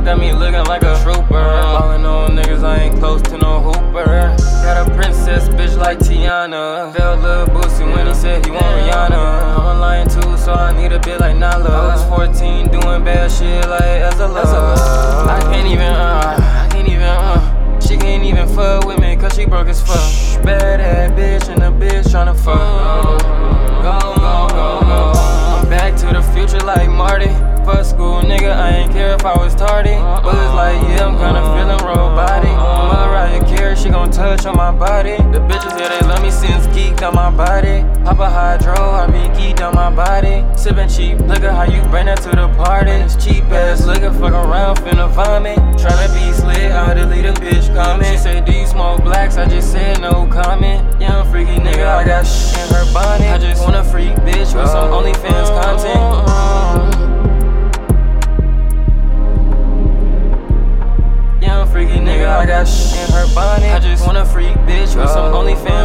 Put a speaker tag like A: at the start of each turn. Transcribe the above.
A: Betty boo. Draco's out, got me looking like a trooper. Ballin' on niggas, I ain't close to no hooper. Got a princess bitch like Tiana. Felt Lil Boosie when he said he want Rihanna. I'm a lion too, so I need a bit like Nala. I was 14 doing bad shit like Ezra. I can't even, uh, I can't even, uh. She can't even fuck with me cause she broke as fuck. Bad ass bitch and a bitch tryna if I was tardy. But it's like, yeah, I'm kinda feeling robotic. Mariah Carey, she gon' touch on my body. The bitches, yeah, they love me since geeked on my body. Pop a hydro, I be geeked on my body. Sippin' cheap, at how you bring that to the party. It's cheap ass, looking fuck around, finna vomit. Tryna be slick, I'll delete a bitch comment. She say, do you smoke blacks? I just said no comment. Young freaky nigga, I got shh in her bonnet. I just want a freak bitch with freaky nigga, I got shit. in her bonnet. I just wanna freak bitch with some oh. OnlyFans